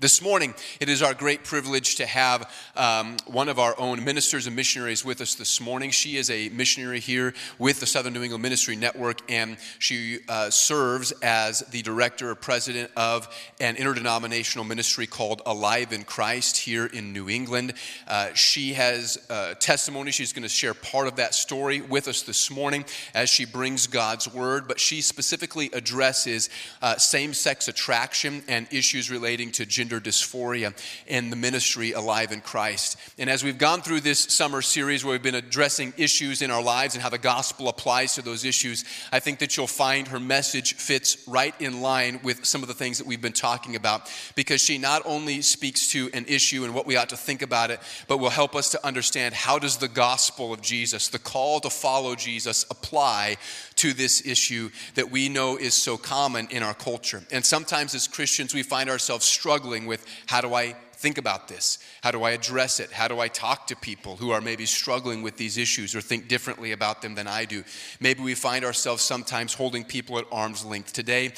This morning, it is our great privilege to have um, one of our own ministers and missionaries with us this morning. She is a missionary here with the Southern New England Ministry Network, and she uh, serves as the director or president of an interdenominational ministry called Alive in Christ here in New England. Uh, she has uh, testimony. She's going to share part of that story with us this morning as she brings God's word, but she specifically addresses uh, same sex attraction and issues relating to gender gender dysphoria and the ministry Alive in Christ. And as we've gone through this summer series where we've been addressing issues in our lives and how the gospel applies to those issues, I think that you'll find her message fits right in line with some of the things that we've been talking about because she not only speaks to an issue and what we ought to think about it, but will help us to understand how does the gospel of Jesus, the call to follow Jesus, apply to this issue that we know is so common in our culture. And sometimes as Christians, we find ourselves struggling with how do I think about this? How do I address it? How do I talk to people who are maybe struggling with these issues or think differently about them than I do? Maybe we find ourselves sometimes holding people at arm's length. Today,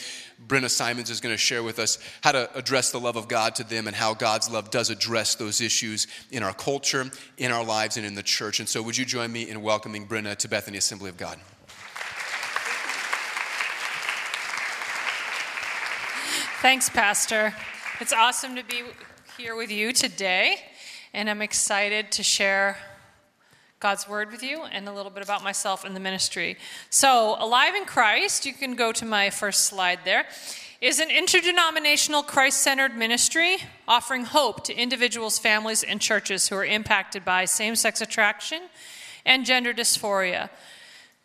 Brenna Simonds is going to share with us how to address the love of God to them and how God's love does address those issues in our culture, in our lives, and in the church. And so, would you join me in welcoming Brenna to Bethany Assembly of God? Thanks, Pastor. It's awesome to be here with you today, and I'm excited to share God's word with you and a little bit about myself and the ministry. So, Alive in Christ, you can go to my first slide there, is an interdenominational Christ centered ministry offering hope to individuals, families, and churches who are impacted by same sex attraction and gender dysphoria.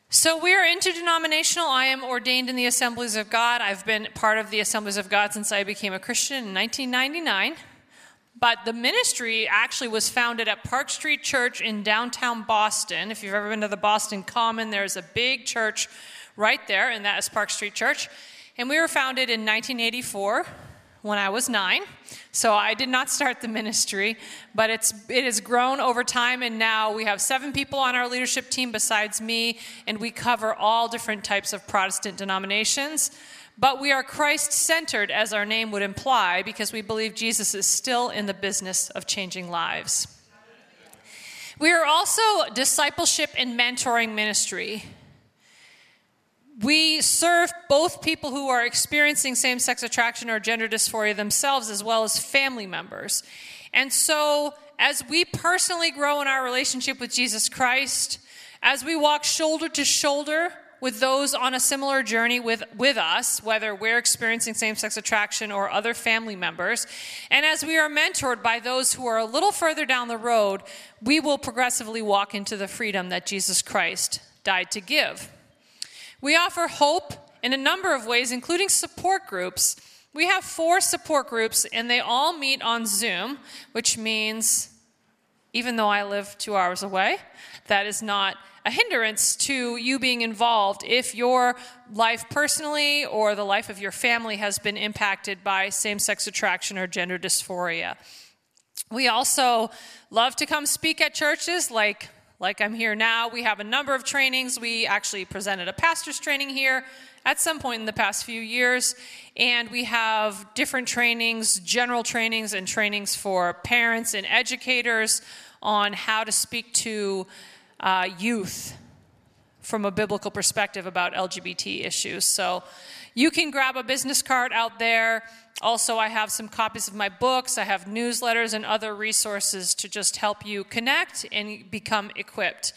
So we are interdenominational. I am ordained in the Assemblies of God. I've been part of the Assemblies of God since I became a Christian in 1999. But the ministry actually was founded at Park Street Church in downtown Boston. If you've ever been to the Boston Common, there's a big church right there, and that is Park Street Church. And we were founded in 1984 when I was nine. So I did not start the ministry, but it's, it has grown over time, and now we have seven people on our leadership team besides me, and we cover all different types of Protestant denominations. But we are Christ centered, as our name would imply, because we believe Jesus is still in the business of changing lives. We are also discipleship and mentoring ministry. We serve both people who are experiencing same sex attraction or gender dysphoria themselves, as well as family members. And so, as we personally grow in our relationship with Jesus Christ, as we walk shoulder to shoulder with those on a similar journey with, with us, whether we're experiencing same sex attraction or other family members, and as we are mentored by those who are a little further down the road, we will progressively walk into the freedom that Jesus Christ died to give. We offer hope in a number of ways, including support groups. We have four support groups, and they all meet on Zoom, which means even though I live two hours away, that is not a hindrance to you being involved if your life personally or the life of your family has been impacted by same sex attraction or gender dysphoria. We also love to come speak at churches like like I'm here now. We have a number of trainings. We actually presented a pastor's training here at some point in the past few years. And we have different trainings, general trainings, and trainings for parents and educators on how to speak to uh, youth from a biblical perspective about LGBT issues. So you can grab a business card out there. Also, I have some copies of my books. I have newsletters and other resources to just help you connect and become equipped.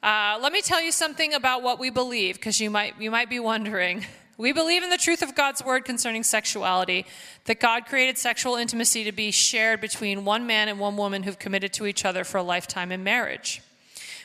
Uh, let me tell you something about what we believe, because you might, you might be wondering. We believe in the truth of God's word concerning sexuality, that God created sexual intimacy to be shared between one man and one woman who've committed to each other for a lifetime in marriage.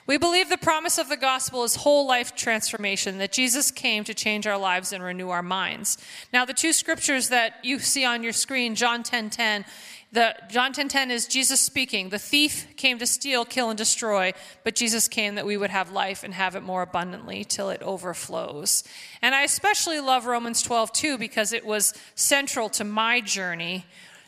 We believe the promise of the gospel is whole life transformation, that Jesus came to change our lives and renew our minds. Now, the two scriptures that you see on your screen, John 10 10, the, John 10 10 is Jesus speaking. The thief came to steal, kill, and destroy, but Jesus came that we would have life and have it more abundantly till it overflows. And I especially love Romans 12 2 because it was central to my journey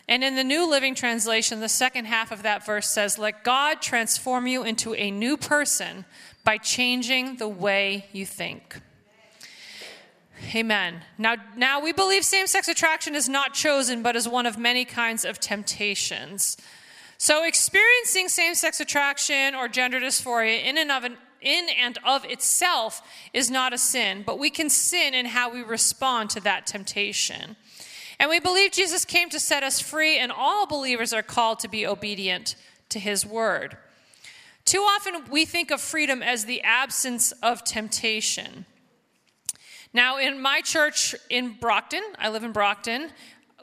and in the New Living Translation, the second half of that verse says, Let God transform you into a new person by changing the way you think. Amen. Now, now we believe same sex attraction is not chosen, but is one of many kinds of temptations. So, experiencing same sex attraction or gender dysphoria in and, of an, in and of itself is not a sin, but we can sin in how we respond to that temptation. And we believe Jesus came to set us free, and all believers are called to be obedient to his word. Too often we think of freedom as the absence of temptation. Now, in my church in Brockton, I live in Brockton,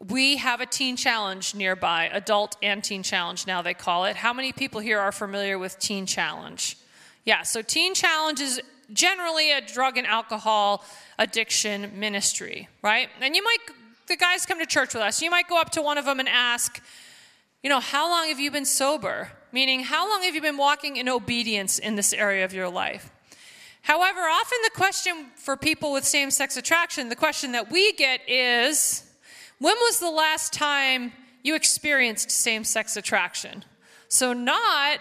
we have a teen challenge nearby, adult and teen challenge now they call it. How many people here are familiar with teen challenge? Yeah, so teen challenge is generally a drug and alcohol addiction ministry, right? And you might, the guys come to church with us, you might go up to one of them and ask, you know, how long have you been sober? Meaning, how long have you been walking in obedience in this area of your life? However, often the question for people with same sex attraction, the question that we get is, when was the last time you experienced same sex attraction? So, not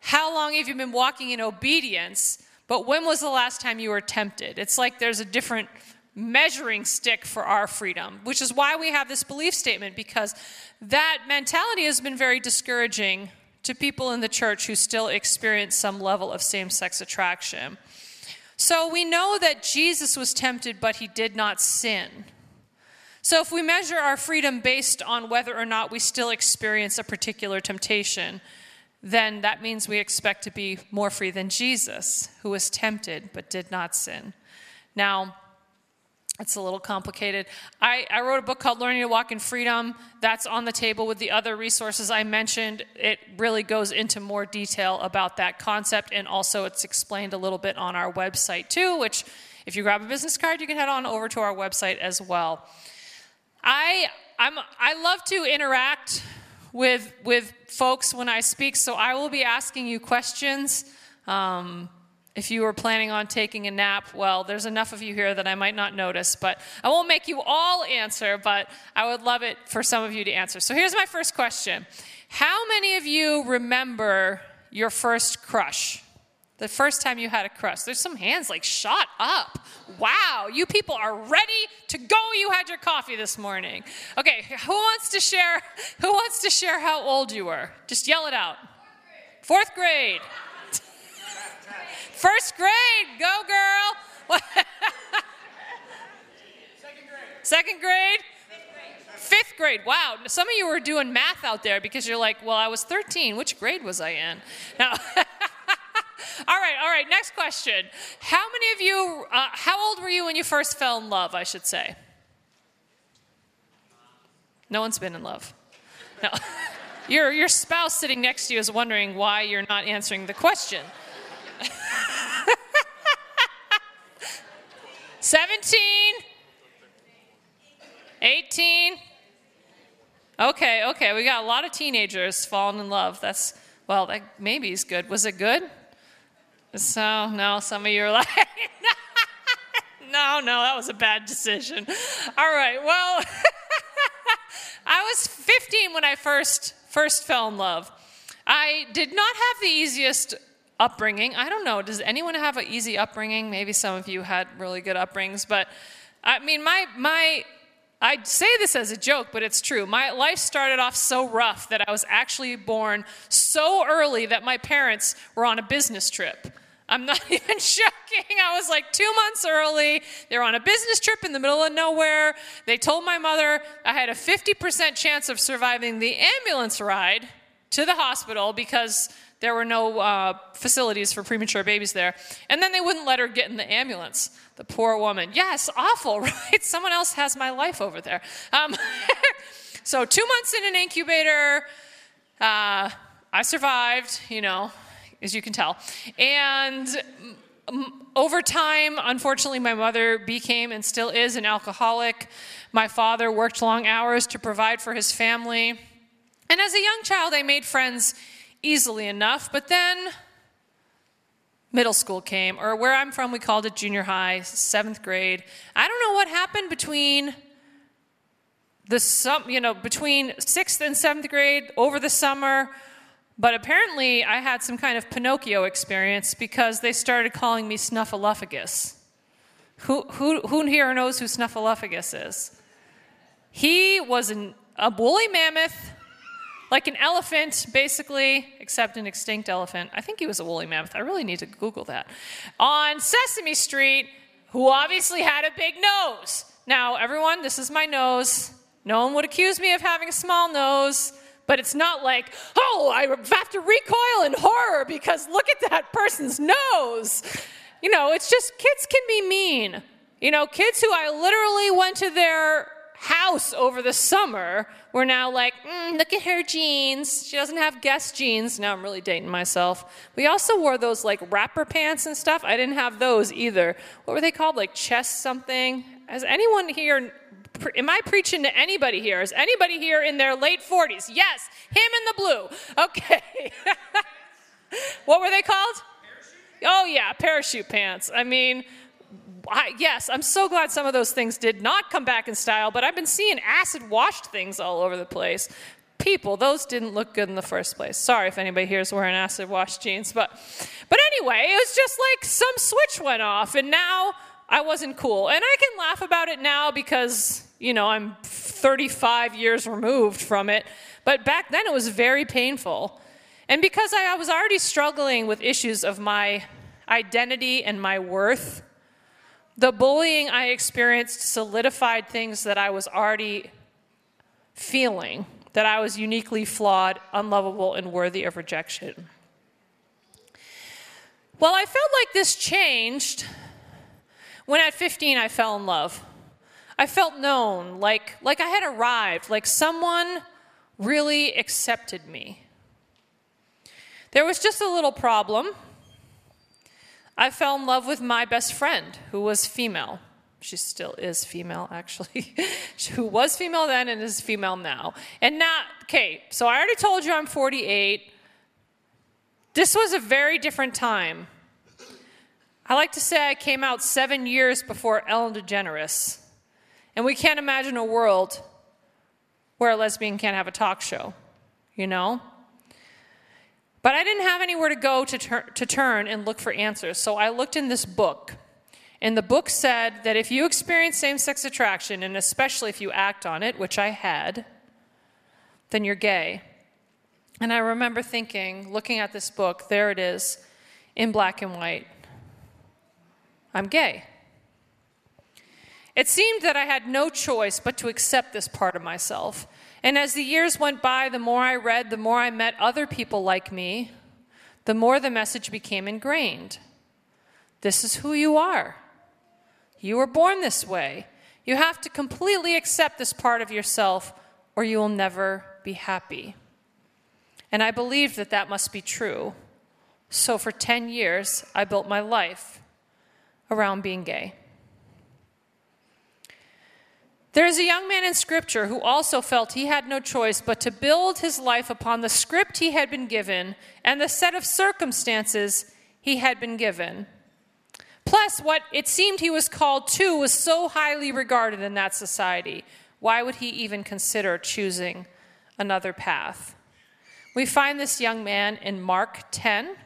how long have you been walking in obedience, but when was the last time you were tempted? It's like there's a different measuring stick for our freedom, which is why we have this belief statement, because that mentality has been very discouraging to people in the church who still experience some level of same sex attraction. So we know that Jesus was tempted, but he did not sin. So, if we measure our freedom based on whether or not we still experience a particular temptation, then that means we expect to be more free than Jesus, who was tempted but did not sin. Now, it's a little complicated. I, I, wrote a book called Learning to Walk in Freedom. That's on the table with the other resources I mentioned. It really goes into more detail about that concept, and also it's explained a little bit on our website too, which, if you grab a business card, you can head on over to our website as well. I I'm I love to interact with with folks when I speak, so I will be asking you questions. Um, if you were planning on taking a nap, well, there's enough of you here that I might not notice, but I won't make you all answer, but I would love it for some of you to answer. So here's my first question How many of you remember your first crush? The first time you had a crush. There's some hands like, shut up. Wow, you people are ready to go. You had your coffee this morning. Okay, who wants to share who wants to share how old you were? Just yell it out. Fourth grade. First grade. Go girl. Second grade. Second grade? Fifth grade. Wow. Some of you were doing math out there because you're like, well, I was 13. Which grade was I in? Now all right, all right. Next question. How many of you, uh, how old were you when you first fell in love, I should say? No one's been in love. No. your, your spouse sitting next to you is wondering why you're not answering the question. 17? 18? Okay, okay. We got a lot of teenagers falling in love. That's, well, that maybe is good. Was it good? So, no, some of you are like, no, no, that was a bad decision. All right, well, I was 15 when I first first fell in love. I did not have the easiest upbringing. I don't know, does anyone have an easy upbringing? Maybe some of you had really good upbringings, but I mean, my my I say this as a joke, but it's true. My life started off so rough that I was actually born so early that my parents were on a business trip. I'm not even joking. I was like two months early. They were on a business trip in the middle of nowhere. They told my mother I had a 50% chance of surviving the ambulance ride to the hospital because there were no uh, facilities for premature babies there. And then they wouldn't let her get in the ambulance. The poor woman. Yes, awful, right? Someone else has my life over there. Um, so, two months in an incubator. Uh, I survived, you know, as you can tell. And over time, unfortunately, my mother became and still is an alcoholic. My father worked long hours to provide for his family. And as a young child, I made friends easily enough, but then middle school came, or where I'm from, we called it junior high, seventh grade. I don't know what happened between the you know, between sixth and seventh grade over the summer but apparently, I had some kind of Pinocchio experience because they started calling me Snuffleupagus. Who, who, who here knows who Snuffleupagus is? He was an, a woolly mammoth, like an elephant, basically, except an extinct elephant. I think he was a woolly mammoth. I really need to Google that. On Sesame Street, who obviously had a big nose. Now, everyone, this is my nose. No one would accuse me of having a small nose, but it's not like, oh, I have to recoil in horror because look at that person's nose. You know, it's just kids can be mean. You know, kids who I literally went to their house over the summer were now like, mm, look at her jeans. She doesn't have Guess jeans. Now I'm really dating myself. We also wore those like rapper pants and stuff. I didn't have those either. What were they called? Like chest something? Has anyone here, am I preaching to anybody here? Is anybody here in their late 40s? Yes, him in the blue. Okay. what were they called? Oh, yeah, parachute pants. I mean, I, yes, I'm so glad some of those things did not come back in style, but I've been seeing acid washed things all over the place. People, those didn't look good in the first place. Sorry if anybody here is wearing acid washed jeans, but but anyway, it was just like some switch went off, and now I wasn't cool. And I can laugh about it now because, you know, I'm 35 years removed from it. But back then it was very painful. And because I was already struggling with issues of my identity and my worth, the bullying I experienced solidified things that I was already feeling that I was uniquely flawed, unlovable, and worthy of rejection. Well, I felt like this changed when at 15 I fell in love. I felt known, like, like I had arrived, like someone really accepted me. There was just a little problem. I fell in love with my best friend, who was female. She still is female, actually. who was female then and is female now. And now, okay, so I already told you I'm 48. This was a very different time. I like to say I came out seven years before Ellen DeGeneres. And we can't imagine a world where a lesbian can't have a talk show, you know? But I didn't have anywhere to go to, tur- to turn and look for answers, so I looked in this book. And the book said that if you experience same sex attraction, and especially if you act on it, which I had, then you're gay. And I remember thinking, looking at this book, there it is in black and white. I'm gay. It seemed that I had no choice but to accept this part of myself. And as the years went by, the more I read, the more I met other people like me, the more the message became ingrained. This is who you are. You were born this way. You have to completely accept this part of yourself, or you will never be happy. And I believed that that must be true. So for 10 years, I built my life around being gay. There is a young man in Scripture who also felt he had no choice but to build his life upon the script he had been given and the set of circumstances he had been given. Plus, what it seemed he was called to was so highly regarded in that society. Why would he even consider choosing another path? We find this young man in Mark 10.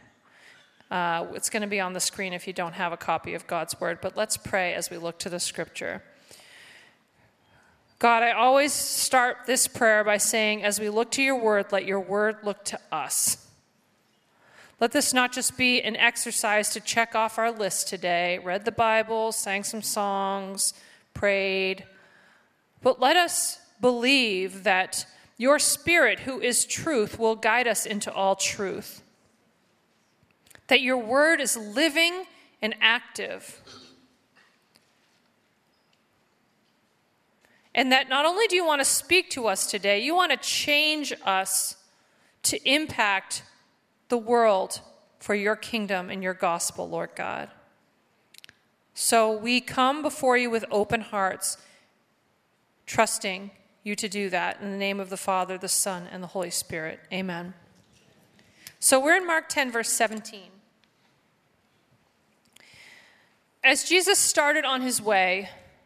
Uh, it's going to be on the screen if you don't have a copy of God's Word, but let's pray as we look to the scripture. God, I always start this prayer by saying, as we look to your word, let your word look to us. Let this not just be an exercise to check off our list today, read the Bible, sang some songs, prayed, but let us believe that your Spirit, who is truth, will guide us into all truth. That your word is living and active And that not only do you want to speak to us today, you want to change us to impact the world for your kingdom and your gospel, Lord God. So we come before you with open hearts, trusting you to do that in the name of the Father, the Son, and the Holy Spirit. Amen. So we're in Mark 10, verse 17. As Jesus started on his way,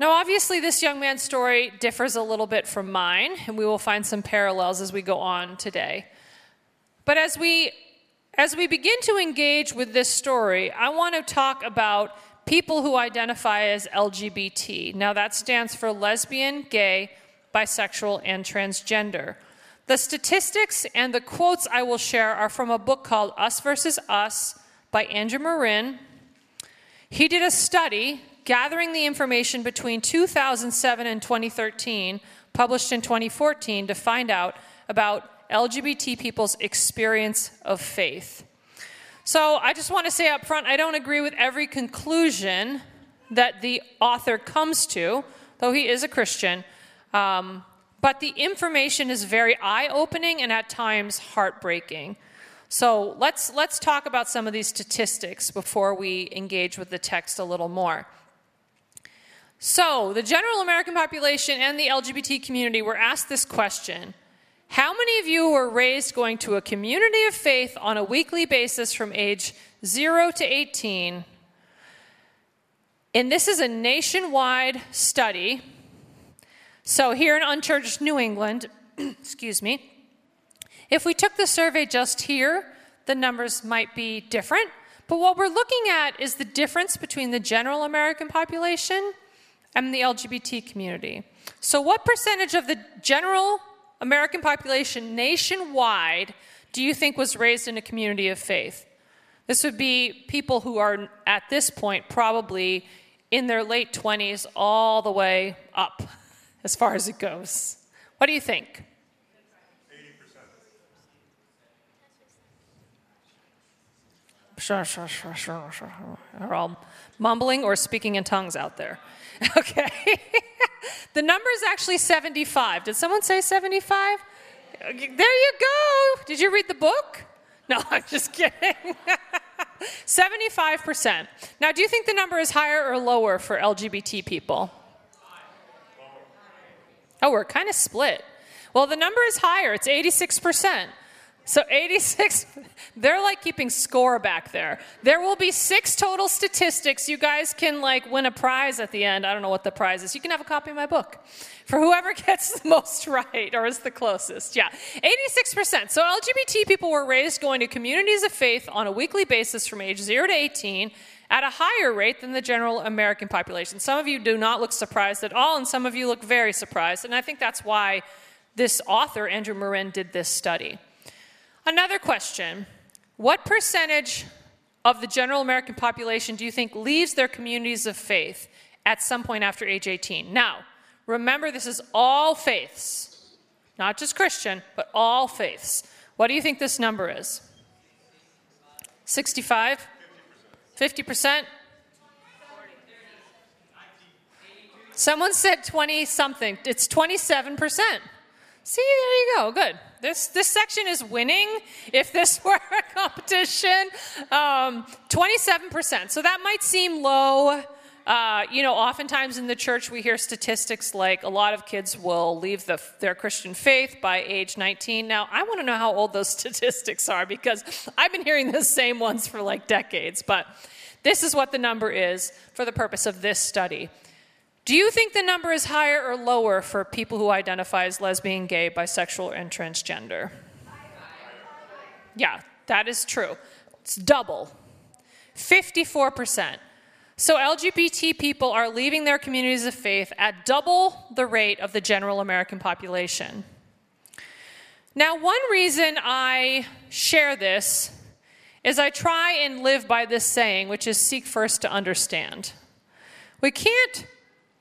Now, obviously, this young man's story differs a little bit from mine, and we will find some parallels as we go on today. But as we as we begin to engage with this story, I want to talk about people who identify as LGBT. Now, that stands for lesbian, gay, bisexual, and transgender. The statistics and the quotes I will share are from a book called Us versus Us by Andrew Marin. He did a study gathering the information between 2007 and 2013, published in 2014, to find out about LGBT people's experience of faith. So I just want to say up front I don't agree with every conclusion that the author comes to, though he is a Christian. Um, but the information is very eye opening and at times heartbreaking. So let's, let's talk about some of these statistics before we engage with the text a little more. So, the general American population and the LGBT community were asked this question How many of you were raised going to a community of faith on a weekly basis from age 0 to 18? And this is a nationwide study so, here in unchurched New England, excuse me, if we took the survey just here, the numbers might be different. But what we're looking at is the difference between the general American population and the LGBT community. So, what percentage of the general American population nationwide do you think was raised in a community of faith? This would be people who are at this point probably in their late 20s all the way up as far as it goes. What do you think? 80%. Sure, sure, sure, sure, sure. Are all mumbling or speaking in tongues out there? Okay. the number is actually 75. Did someone say 75? There you go. Did you read the book? No, I'm just kidding. 75%. Now, do you think the number is higher or lower for LGBT people? Oh, we're kind of split. Well, the number is higher, it's 86%. So 86, they're like keeping score back there. There will be six total statistics. You guys can like win a prize at the end. I don't know what the prize is. You can have a copy of my book for whoever gets the most right or is the closest. Yeah, 86%. So LGBT people were raised going to communities of faith on a weekly basis from age 0 to 18 at a higher rate than the general American population. Some of you do not look surprised at all, and some of you look very surprised. And I think that's why this author, Andrew Marin, did this study. Another question What percentage of the general American population do you think leaves their communities of faith at some point after age 18? Now, remember, this is all faiths, not just Christian, but all faiths. What do you think this number is? 65? 50%? Someone said 20 something. It's 27%. See, there you go. Good. This, this section is winning if this were a competition. Um, 27%. So that might seem low. Uh, you know, oftentimes in the church we hear statistics like a lot of kids will leave the, their Christian faith by age 19. Now, I want to know how old those statistics are because I've been hearing the same ones for like decades. But this is what the number is for the purpose of this study. Do you think the number is higher or lower for people who identify as lesbian, gay, bisexual, and transgender? Yeah, that is true. It's double 54%. So LGBT people are leaving their communities of faith at double the rate of the general American population. Now, one reason I share this is I try and live by this saying, which is seek first to understand. We can't,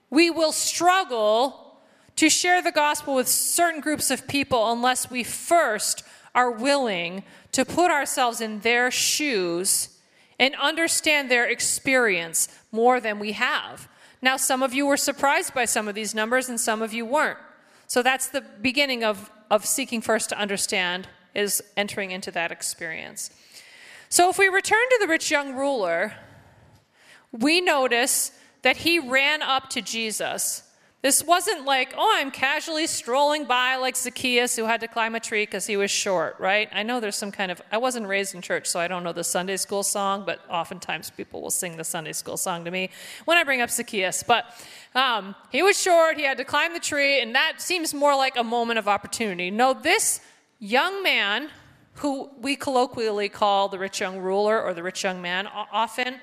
we will struggle to share the gospel with certain groups of people unless we first are willing to put ourselves in their shoes and understand their experience more than we have. Now, some of you were surprised by some of these numbers, and some of you weren't. So that's the beginning of, of seeking first to understand, is entering into that experience. So if we return to the rich young ruler, we notice that he ran up to Jesus this wasn't like, oh, I'm casually strolling by like Zacchaeus who had to climb a tree because he was short, right? I know there's some kind of, I wasn't raised in church, so I don't know the Sunday school song, but oftentimes people will sing the Sunday school song to me when I bring up Zacchaeus. But um, he was short, he had to climb the tree, and that seems more like a moment of opportunity. No, this young man, who we colloquially call the rich young ruler or the rich young man often,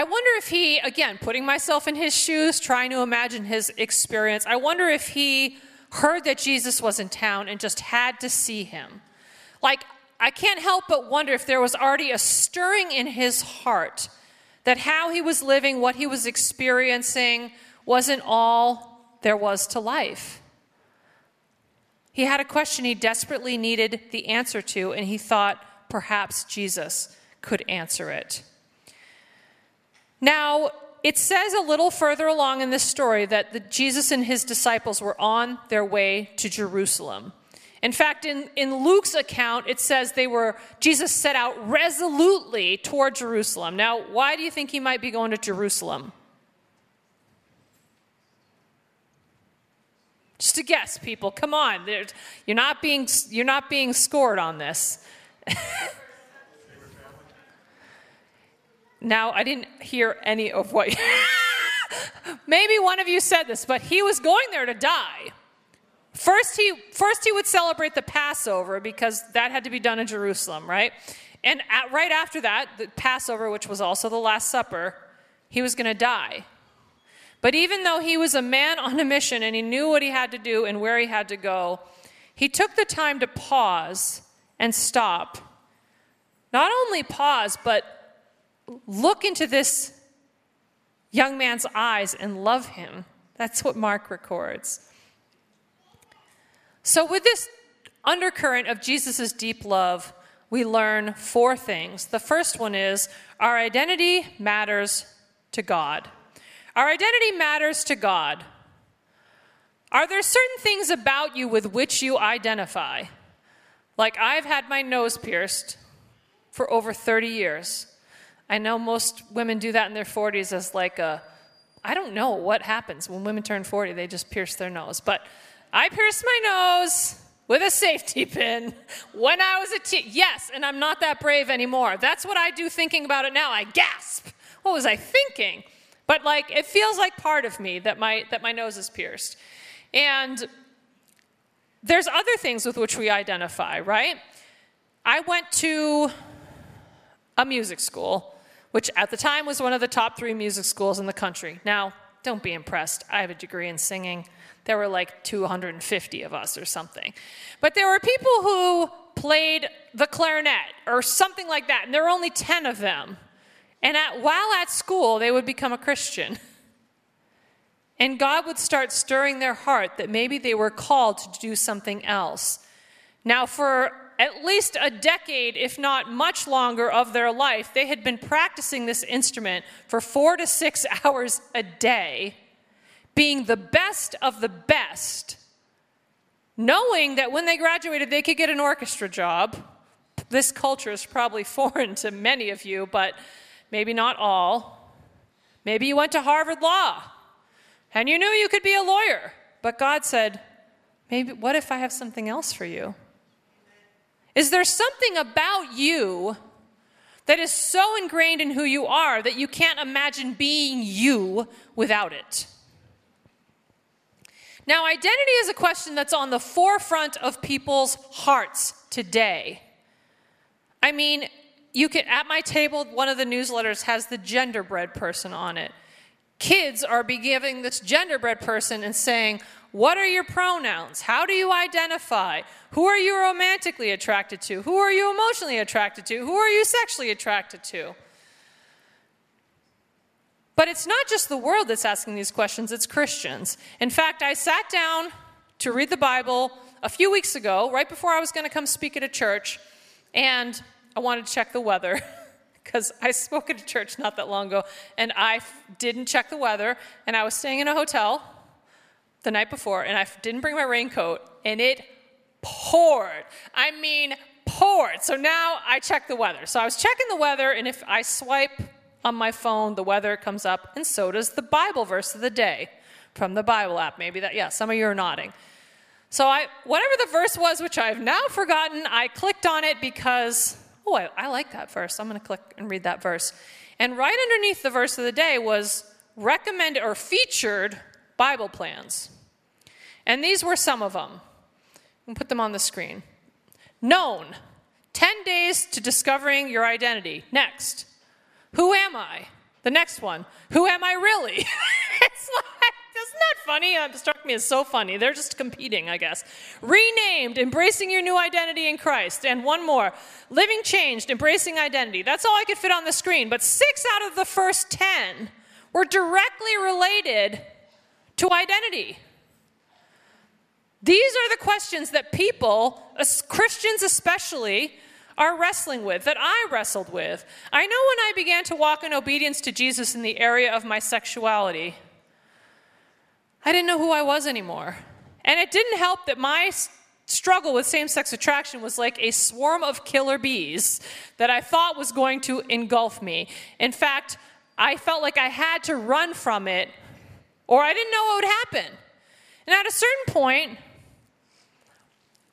I wonder if he, again, putting myself in his shoes, trying to imagine his experience, I wonder if he heard that Jesus was in town and just had to see him. Like, I can't help but wonder if there was already a stirring in his heart that how he was living, what he was experiencing, wasn't all there was to life. He had a question he desperately needed the answer to, and he thought perhaps Jesus could answer it. Now, it says a little further along in this story that the, Jesus and his disciples were on their way to Jerusalem. In fact, in, in Luke's account, it says they were, Jesus set out resolutely toward Jerusalem. Now, why do you think he might be going to Jerusalem? Just a guess, people. Come on. You're not being, you're not being scored on this. Now, I didn't hear any of what. Maybe one of you said this, but he was going there to die. First he, first, he would celebrate the Passover because that had to be done in Jerusalem, right? And at, right after that, the Passover, which was also the Last Supper, he was going to die. But even though he was a man on a mission and he knew what he had to do and where he had to go, he took the time to pause and stop. Not only pause, but look into this young man's eyes and love him. That's what Mark records. So, with this undercurrent of Jesus' deep love, we learn four things. The first one is our identity matters to God. Our identity matters to God. Are there certain things about you with which you identify? Like, I've had my nose pierced for over 30 years. I know most women do that in their 40s as like a, I don't know what happens when women turn 40, they just pierce their nose. But I pierced my nose with a safety pin when I was a teen. Yes, and I'm not that brave anymore. That's what I do thinking about it now. I gasp. What was I thinking? But like it feels like part of me that my that my nose is pierced. And there's other things with which we identify, right? I went to a music school which at the time was one of the top three music schools in the country. Now, don't be impressed. I have a degree in singing. There were like 250 of us or something. But there were people who played the clarinet or something like that, and there were only 10 of them. And at, while at school, they would become a Christian. And God would start stirring their heart that maybe they were called to do something else. Now, for at least a decade, if not much longer, of their life, they had been practicing this instrument for four to six hours a day, being the best of the best, knowing that when they graduated, they could get an orchestra job. This culture is probably foreign to many of you, but maybe not all. Maybe you went to Harvard Law and you knew you could be a lawyer, but God said, Maybe, what if I have something else for you? Is there something about you that is so ingrained in who you are that you can't imagine being you without it? Now, identity is a question that's on the forefront of people's hearts today. I mean, you can at my table, one of the newsletters has the genderbread person on it. Kids are be giving this genderbread person and saying, what are your pronouns? How do you identify? Who are you romantically attracted to? Who are you emotionally attracted to? Who are you sexually attracted to? But it's not just the world that's asking these questions, it's Christians. In fact, I sat down to read the Bible a few weeks ago, right before I was going to come speak at a church, and I wanted to check the weather. Because I spoke at a church not that long ago, and I f- didn't check the weather, and I was staying in a hotel the night before, and I didn't bring my raincoat, and it poured. I mean, poured. So now I check the weather. So I was checking the weather, and if I swipe on my phone, the weather comes up, and so does the Bible verse of the day from the Bible app. Maybe that, yeah, some of you are nodding. So I, whatever the verse was, which I've now forgotten, I clicked on it because, oh, I, I like that verse. I'm going to click and read that verse. And right underneath the verse of the day was recommended or featured Bible plans. And these were some of them. And put them on the screen. Known 10 days to discovering your identity. Next. Who am I? The next one. Who am I really? it's like, isn't that funny? Uh, it struck me as so funny. They're just competing, I guess. Renamed, embracing your new identity in Christ. And one more. Living changed, embracing identity. That's all I could fit on the screen. But six out of the first 10 were directly related to identity. These are the questions that people, Christians especially, are wrestling with, that I wrestled with. I know when I began to walk in obedience to Jesus in the area of my sexuality, I didn't know who I was anymore. And it didn't help that my struggle with same sex attraction was like a swarm of killer bees that I thought was going to engulf me. In fact, I felt like I had to run from it or I didn't know what would happen. And at a certain point,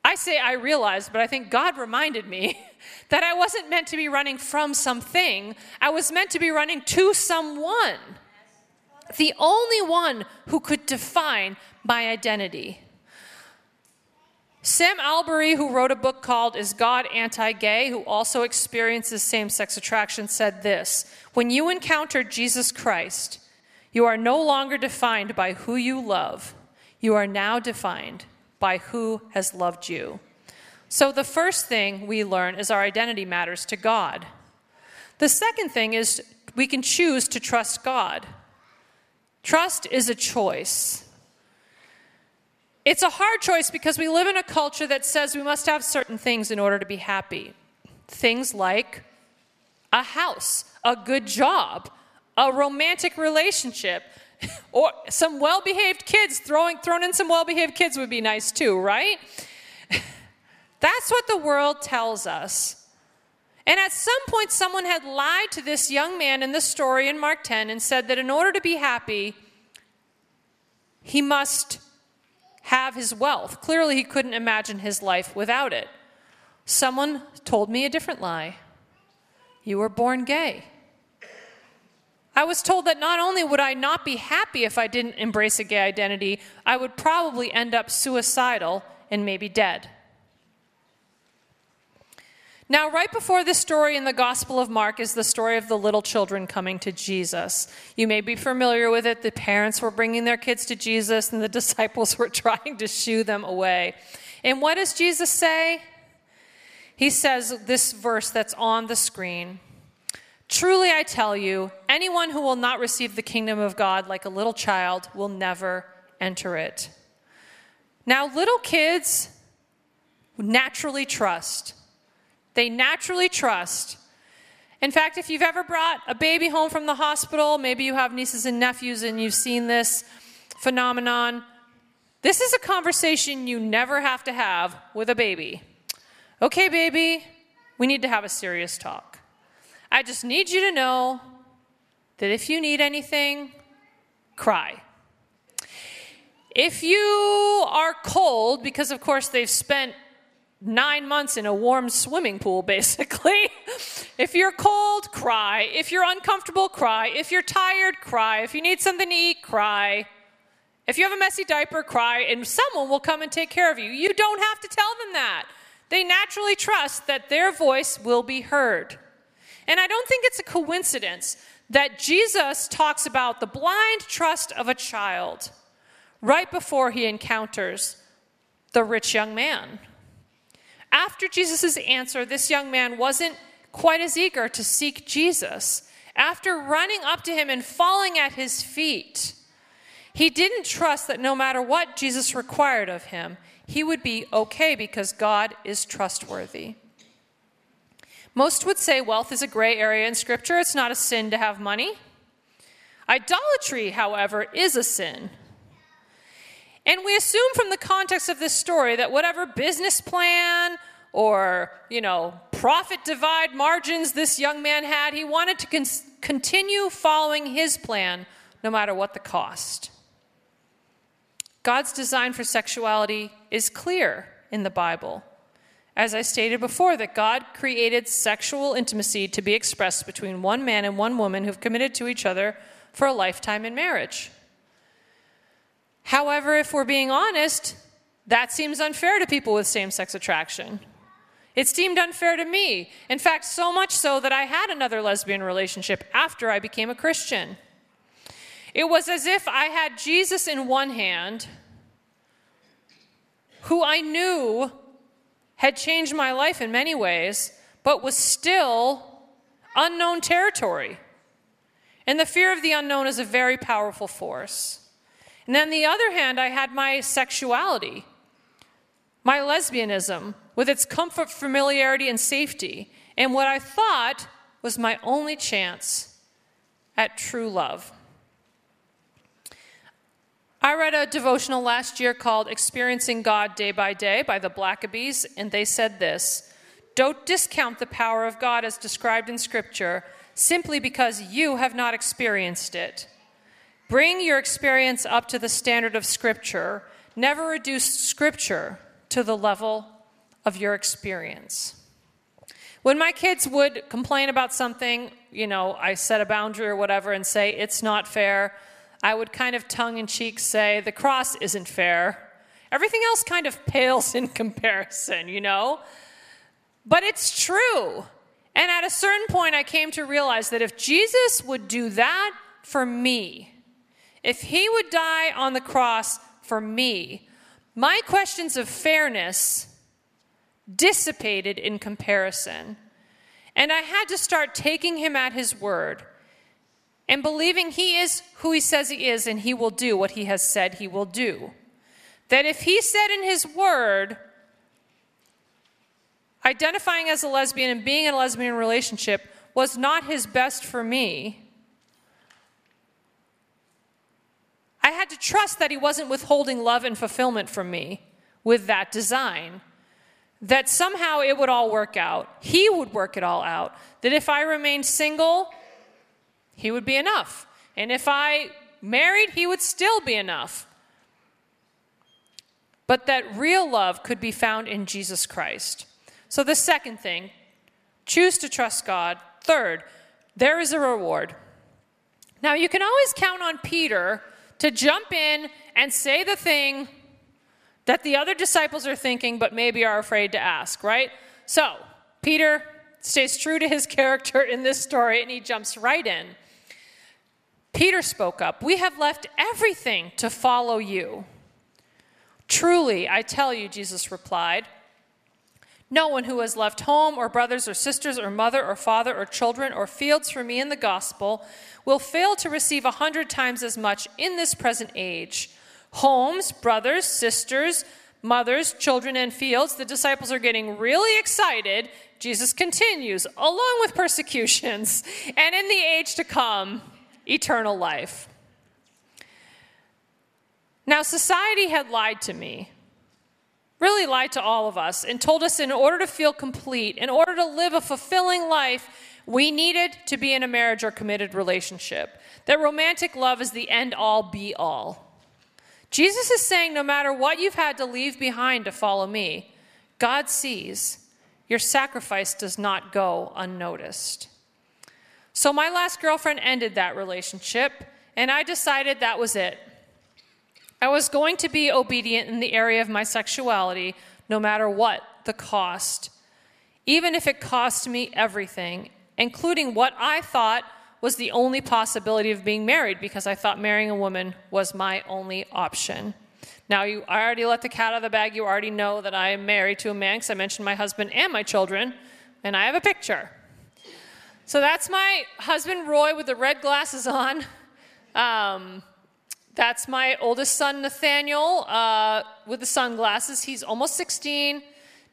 I say I realized, but I think God reminded me that I wasn't meant to be running from something, I was meant to be running to someone. The only one who could define my identity. Sam Allberry, who wrote a book called Is God Anti Gay, who also experiences same sex attraction, said this When you encounter Jesus Christ, you are no longer defined by who you love, you are now defined by who has loved you. So, the first thing we learn is our identity matters to God. The second thing is we can choose to trust God. Trust is a choice. It's a hard choice because we live in a culture that says we must have certain things in order to be happy. Things like a house, a good job, a romantic relationship, or some well behaved kids. Throwing, thrown in some well behaved kids would be nice too, right? That's what the world tells us. And at some point, someone had lied to this young man in the story in Mark 10 and said that in order to be happy, he must have his wealth. Clearly, he couldn't imagine his life without it. Someone told me a different lie you were born gay. I was told that not only would I not be happy if I didn't embrace a gay identity, I would probably end up suicidal and maybe dead. Now, right before this story in the Gospel of Mark is the story of the little children coming to Jesus. You may be familiar with it. The parents were bringing their kids to Jesus, and the disciples were trying to shoo them away. And what does Jesus say? He says this verse that's on the screen Truly I tell you, anyone who will not receive the kingdom of God like a little child will never enter it. Now, little kids naturally trust. They naturally trust. In fact, if you've ever brought a baby home from the hospital, maybe you have nieces and nephews and you've seen this phenomenon. This is a conversation you never have to have with a baby. Okay, baby, we need to have a serious talk. I just need you to know that if you need anything, cry. If you are cold, because of course they've spent nine months in a warm swimming pool, basically. if you're cold, cry. If you're uncomfortable, cry. If you're tired, cry. If you need something to eat, cry. If you have a messy diaper, cry, and someone will come and take care of you. You don't have to tell them that. They naturally trust that their voice will be heard. And I don't think it's a coincidence that Jesus talks about the blind trust of a child right before he encounters the rich young man. After Jesus' answer, this young man wasn't quite as eager to seek Jesus. After running up to him and falling at his feet, he didn't trust that no matter what Jesus required of him, he would be okay because God is trustworthy. Most would say wealth is a gray area in Scripture. It's not a sin to have money. Idolatry, however, is a sin. And we assume from the context of this story that whatever business plan or, you know, profit divide margins this young man had, he wanted to con- continue following his plan no matter what the cost. God's design for sexuality is clear in the Bible. As I stated before, that God created sexual intimacy to be expressed between one man and one woman who've committed to each other for a lifetime in marriage. However, if we're being honest, that seems unfair to people with same sex attraction. It seemed unfair to me. In fact, so much so that I had another lesbian relationship after I became a Christian. It was as if I had Jesus in one hand, who I knew had changed my life in many ways, but was still unknown territory. And the fear of the unknown is a very powerful force. And then, the other hand, I had my sexuality, my lesbianism, with its comfort, familiarity, and safety, and what I thought was my only chance at true love. I read a devotional last year called Experiencing God Day by Day by the Blackabys, and they said this Don't discount the power of God as described in Scripture simply because you have not experienced it. Bring your experience up to the standard of Scripture. Never reduce Scripture to the level of your experience. When my kids would complain about something, you know, I set a boundary or whatever and say, it's not fair, I would kind of tongue in cheek say, the cross isn't fair. Everything else kind of pales in comparison, you know? But it's true. And at a certain point, I came to realize that if Jesus would do that for me, if he would die on the cross for me, my questions of fairness dissipated in comparison. And I had to start taking him at his word and believing he is who he says he is and he will do what he has said he will do. That if he said in his word, identifying as a lesbian and being in a lesbian relationship was not his best for me, I had to trust that he wasn't withholding love and fulfillment from me with that design. That somehow it would all work out. He would work it all out. That if I remained single, he would be enough. And if I married, he would still be enough. But that real love could be found in Jesus Christ. So, the second thing, choose to trust God. Third, there is a reward. Now, you can always count on Peter to jump in and say the thing that the other disciples are thinking, but maybe are afraid to ask, right? So, Peter stays true to his character in this story and he jumps right in. Peter spoke up, We have left everything to follow you. Truly, I tell you, Jesus replied, no one who has left home or brothers or sisters or mother or father or children or fields for me in the gospel will fail to receive a hundred times as much in this present age. Homes, brothers, sisters, mothers, children, and fields. The disciples are getting really excited. Jesus continues, along with persecutions, and in the age to come, eternal life. Now, society had lied to me really lied to all of us and told us in order to feel complete, in order to live a fulfilling life, we needed to be in a marriage or committed relationship. That romantic love is the end all be all. Jesus is saying no matter what you've had to leave behind to follow me, God sees. Your sacrifice does not go unnoticed. So, my last girlfriend ended that relationship, and I decided that was it. I was going to be obedient in the area of my sexuality, no matter what the cost, even if it cost me everything, including what I thought was the only possibility of being married, because I thought marrying a woman was my only option. Now, you, I already let the cat out of the bag. You already know that I am married to a man because I mentioned my husband and my children, and I have a picture. So that's my husband Roy with the red glasses on. Um, that's my oldest son Nathaniel uh, with the sunglasses. He's almost 16.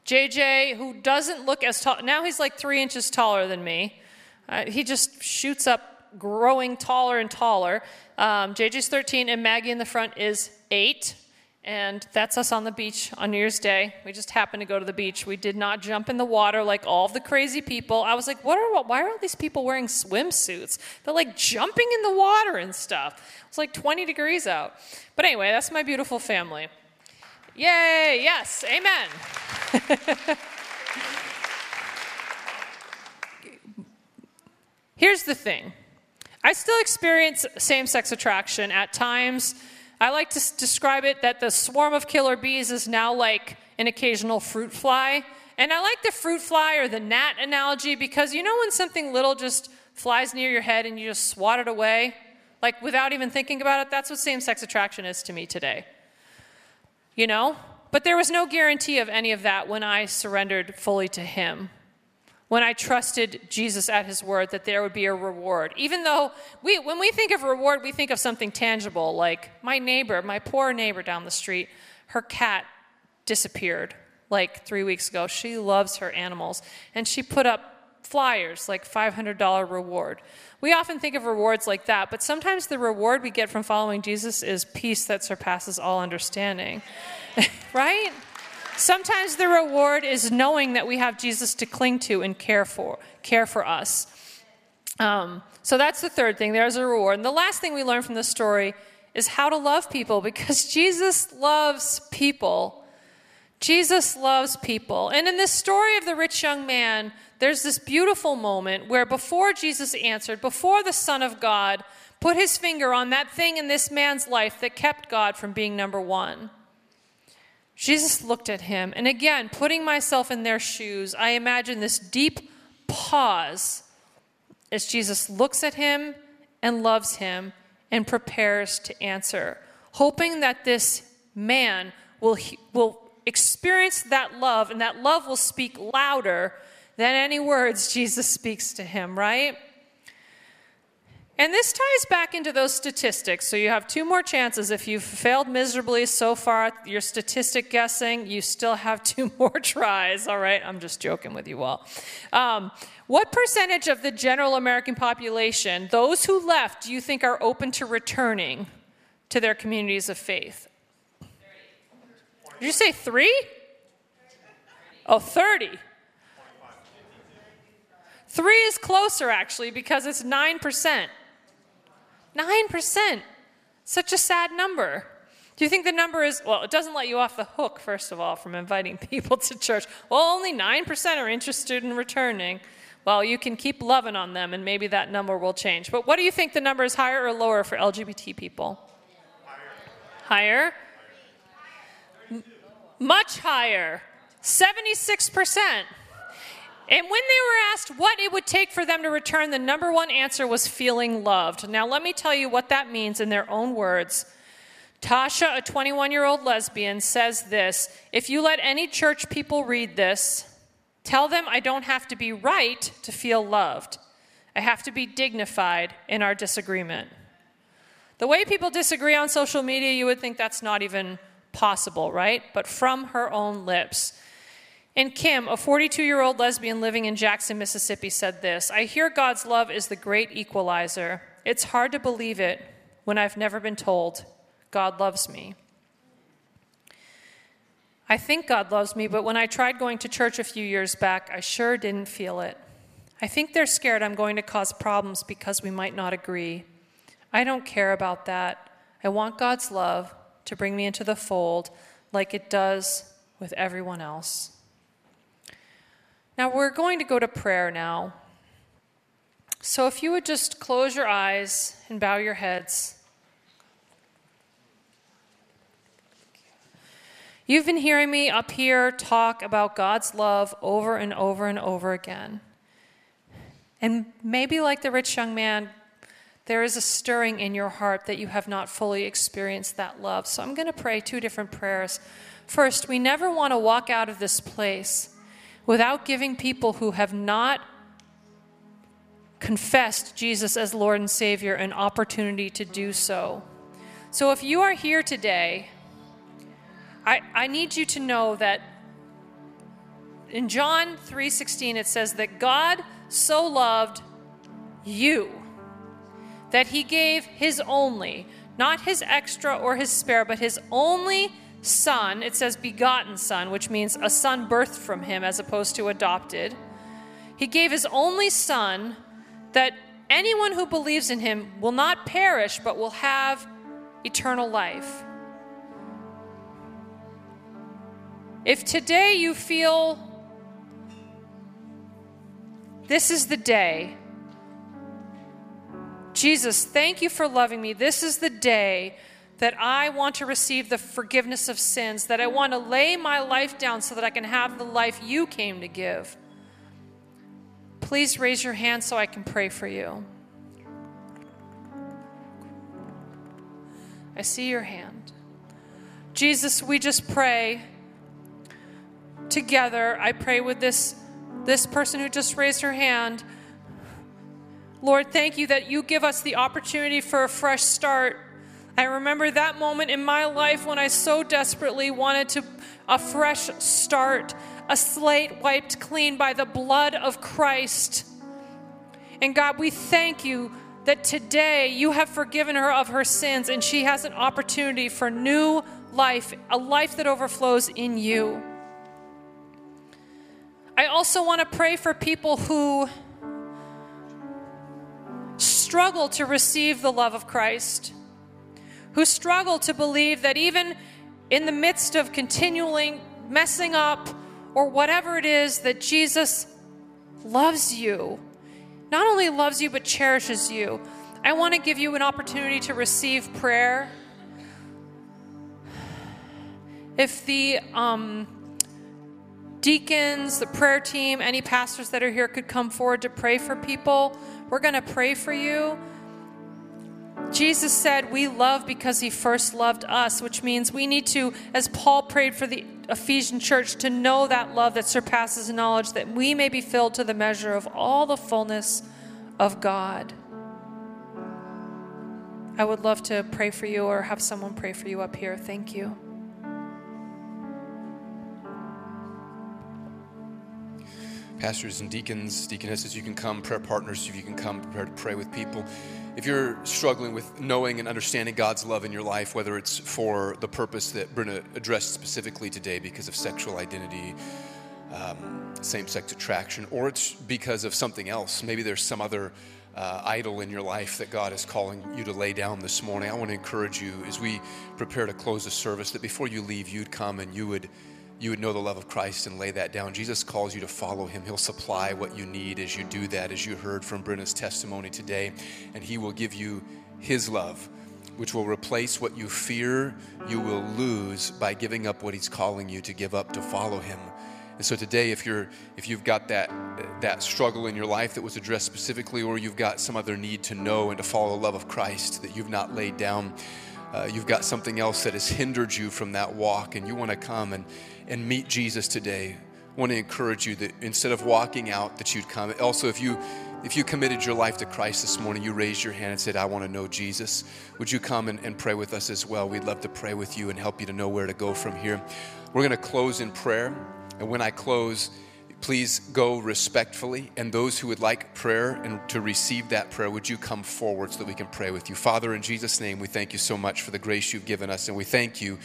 JJ, who doesn't look as tall, now he's like three inches taller than me. Uh, he just shoots up, growing taller and taller. Um, JJ's 13, and Maggie in the front is eight. And that's us on the beach on New Year's Day. We just happened to go to the beach. We did not jump in the water like all the crazy people. I was like, what are why are all these people wearing swimsuits? They're like jumping in the water and stuff. It's like 20 degrees out. But anyway, that's my beautiful family. Yay, yes, amen. Here's the thing I still experience same sex attraction at times I like to describe it that the swarm of killer bees is now like an occasional fruit fly. And I like the fruit fly or the gnat analogy because you know when something little just flies near your head and you just swat it away? Like without even thinking about it? That's what same sex attraction is to me today. You know? But there was no guarantee of any of that when I surrendered fully to Him when I trusted Jesus at his word that there would be a reward. Even though we, when we think of reward, we think of something tangible, like my neighbor, my poor neighbor down the street, her cat disappeared like three weeks ago. She loves her animals, and she put up flyers like $500 reward. We often think of rewards like that, but sometimes the reward we get from following Jesus is peace that surpasses all understanding, right? Sometimes the reward is knowing that we have Jesus to cling to and care for, care for us. Um, so that's the third thing. There's a reward. And the last thing we learn from this story is how to love people because Jesus loves people. Jesus loves people. And in this story of the rich young man, there's this beautiful moment where before Jesus answered, before the Son of God put his finger on that thing in this man's life that kept God from being number one, Jesus looked at him, and again, putting myself in their shoes, I imagine this deep pause as Jesus looks at him and loves him and prepares to answer, hoping that this man will, will experience that love and that love will speak louder than any words Jesus speaks to him, right? And this ties back into those statistics. So you have two more chances. If you've failed miserably so far, your statistic guessing, you still have two more tries. All right, I'm just joking with you all. Um, what percentage of the general American population, those who left, do you think are open to returning to their communities of faith? Did you say three? Oh, 30. Three is closer, actually, because it's 9%. 9%. Such a sad number. Do you think the number is, well, it doesn't let you off the hook, first of all, from inviting people to church. Well, only 9% are interested in returning. Well, you can keep loving on them, and maybe that number will change. But what do you think the number is higher or lower for LGBT people? Higher? higher? Much higher. 76%. And when they were asked what it would take for them to return, the number one answer was feeling loved. Now, let me tell you what that means in their own words. Tasha, a 21 year old lesbian, says this If you let any church people read this, tell them I don't have to be right to feel loved. I have to be dignified in our disagreement. The way people disagree on social media, you would think that's not even possible, right? But from her own lips. And Kim, a 42 year old lesbian living in Jackson, Mississippi, said this I hear God's love is the great equalizer. It's hard to believe it when I've never been told God loves me. I think God loves me, but when I tried going to church a few years back, I sure didn't feel it. I think they're scared I'm going to cause problems because we might not agree. I don't care about that. I want God's love to bring me into the fold like it does with everyone else. Now we're going to go to prayer now. So if you would just close your eyes and bow your heads. You've been hearing me up here talk about God's love over and over and over again. And maybe, like the rich young man, there is a stirring in your heart that you have not fully experienced that love. So I'm going to pray two different prayers. First, we never want to walk out of this place without giving people who have not confessed Jesus as Lord and Savior an opportunity to do so. So if you are here today, I, I need you to know that in John 3:16 it says that God so loved you that he gave his only, not his extra or his spare, but his only son. It says begotten son, which means a son birthed from him as opposed to adopted. He gave his only son that anyone who believes in him will not perish but will have eternal life. If today you feel this is the day, Jesus, thank you for loving me. This is the day that I want to receive the forgiveness of sins, that I want to lay my life down so that I can have the life you came to give. Please raise your hand so I can pray for you. I see your hand. Jesus, we just pray together. I pray with this, this person who just raised her hand. Lord, thank you that you give us the opportunity for a fresh start. I remember that moment in my life when I so desperately wanted to a fresh start, a slate wiped clean by the blood of Christ. And God, we thank you that today you have forgiven her of her sins and she has an opportunity for new life, a life that overflows in you. I also want to pray for people who struggle to receive the love of Christ, who struggle to believe that even in the midst of continually messing up or whatever it is, that Jesus loves you not only loves you, but cherishes you. I want to give you an opportunity to receive prayer. If the um, deacons, the prayer team, any pastors that are here could come forward to pray for people, we're going to pray for you. Jesus said, We love because he first loved us, which means we need to, as Paul prayed for the Ephesian church, to know that love that surpasses knowledge, that we may be filled to the measure of all the fullness of God. I would love to pray for you or have someone pray for you up here. Thank you. Pastors and deacons, deaconesses, you can come, prayer partners, if you can come prepare to pray with people. If you're struggling with knowing and understanding God's love in your life, whether it's for the purpose that Brenna addressed specifically today because of sexual identity, um, same sex attraction, or it's because of something else, maybe there's some other uh, idol in your life that God is calling you to lay down this morning, I want to encourage you as we prepare to close the service that before you leave, you'd come and you would you would know the love of Christ and lay that down. Jesus calls you to follow him. He'll supply what you need as you do that, as you heard from Brenna's testimony today, and he will give you his love, which will replace what you fear you will lose by giving up what he's calling you to give up to follow him. And so today, if you're if you've got that that struggle in your life that was addressed specifically, or you've got some other need to know and to follow the love of Christ that you've not laid down, uh, you've got something else that has hindered you from that walk, and you want to come and and meet Jesus today. I want to encourage you that instead of walking out, that you'd come. Also, if you if you committed your life to Christ this morning, you raised your hand and said, I want to know Jesus, would you come and, and pray with us as well? We'd love to pray with you and help you to know where to go from here. We're going to close in prayer. And when I close, please go respectfully. And those who would like prayer and to receive that prayer, would you come forward so that we can pray with you? Father, in Jesus' name, we thank you so much for the grace you've given us. And we thank you,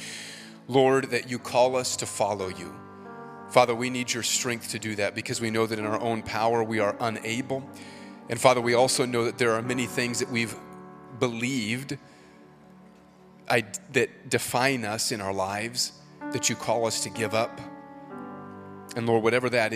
Lord, that you call us to follow you. Father, we need your strength to do that because we know that in our own power we are unable. And Father, we also know that there are many things that we've believed I, that define us in our lives that you call us to give up. And Lord, whatever that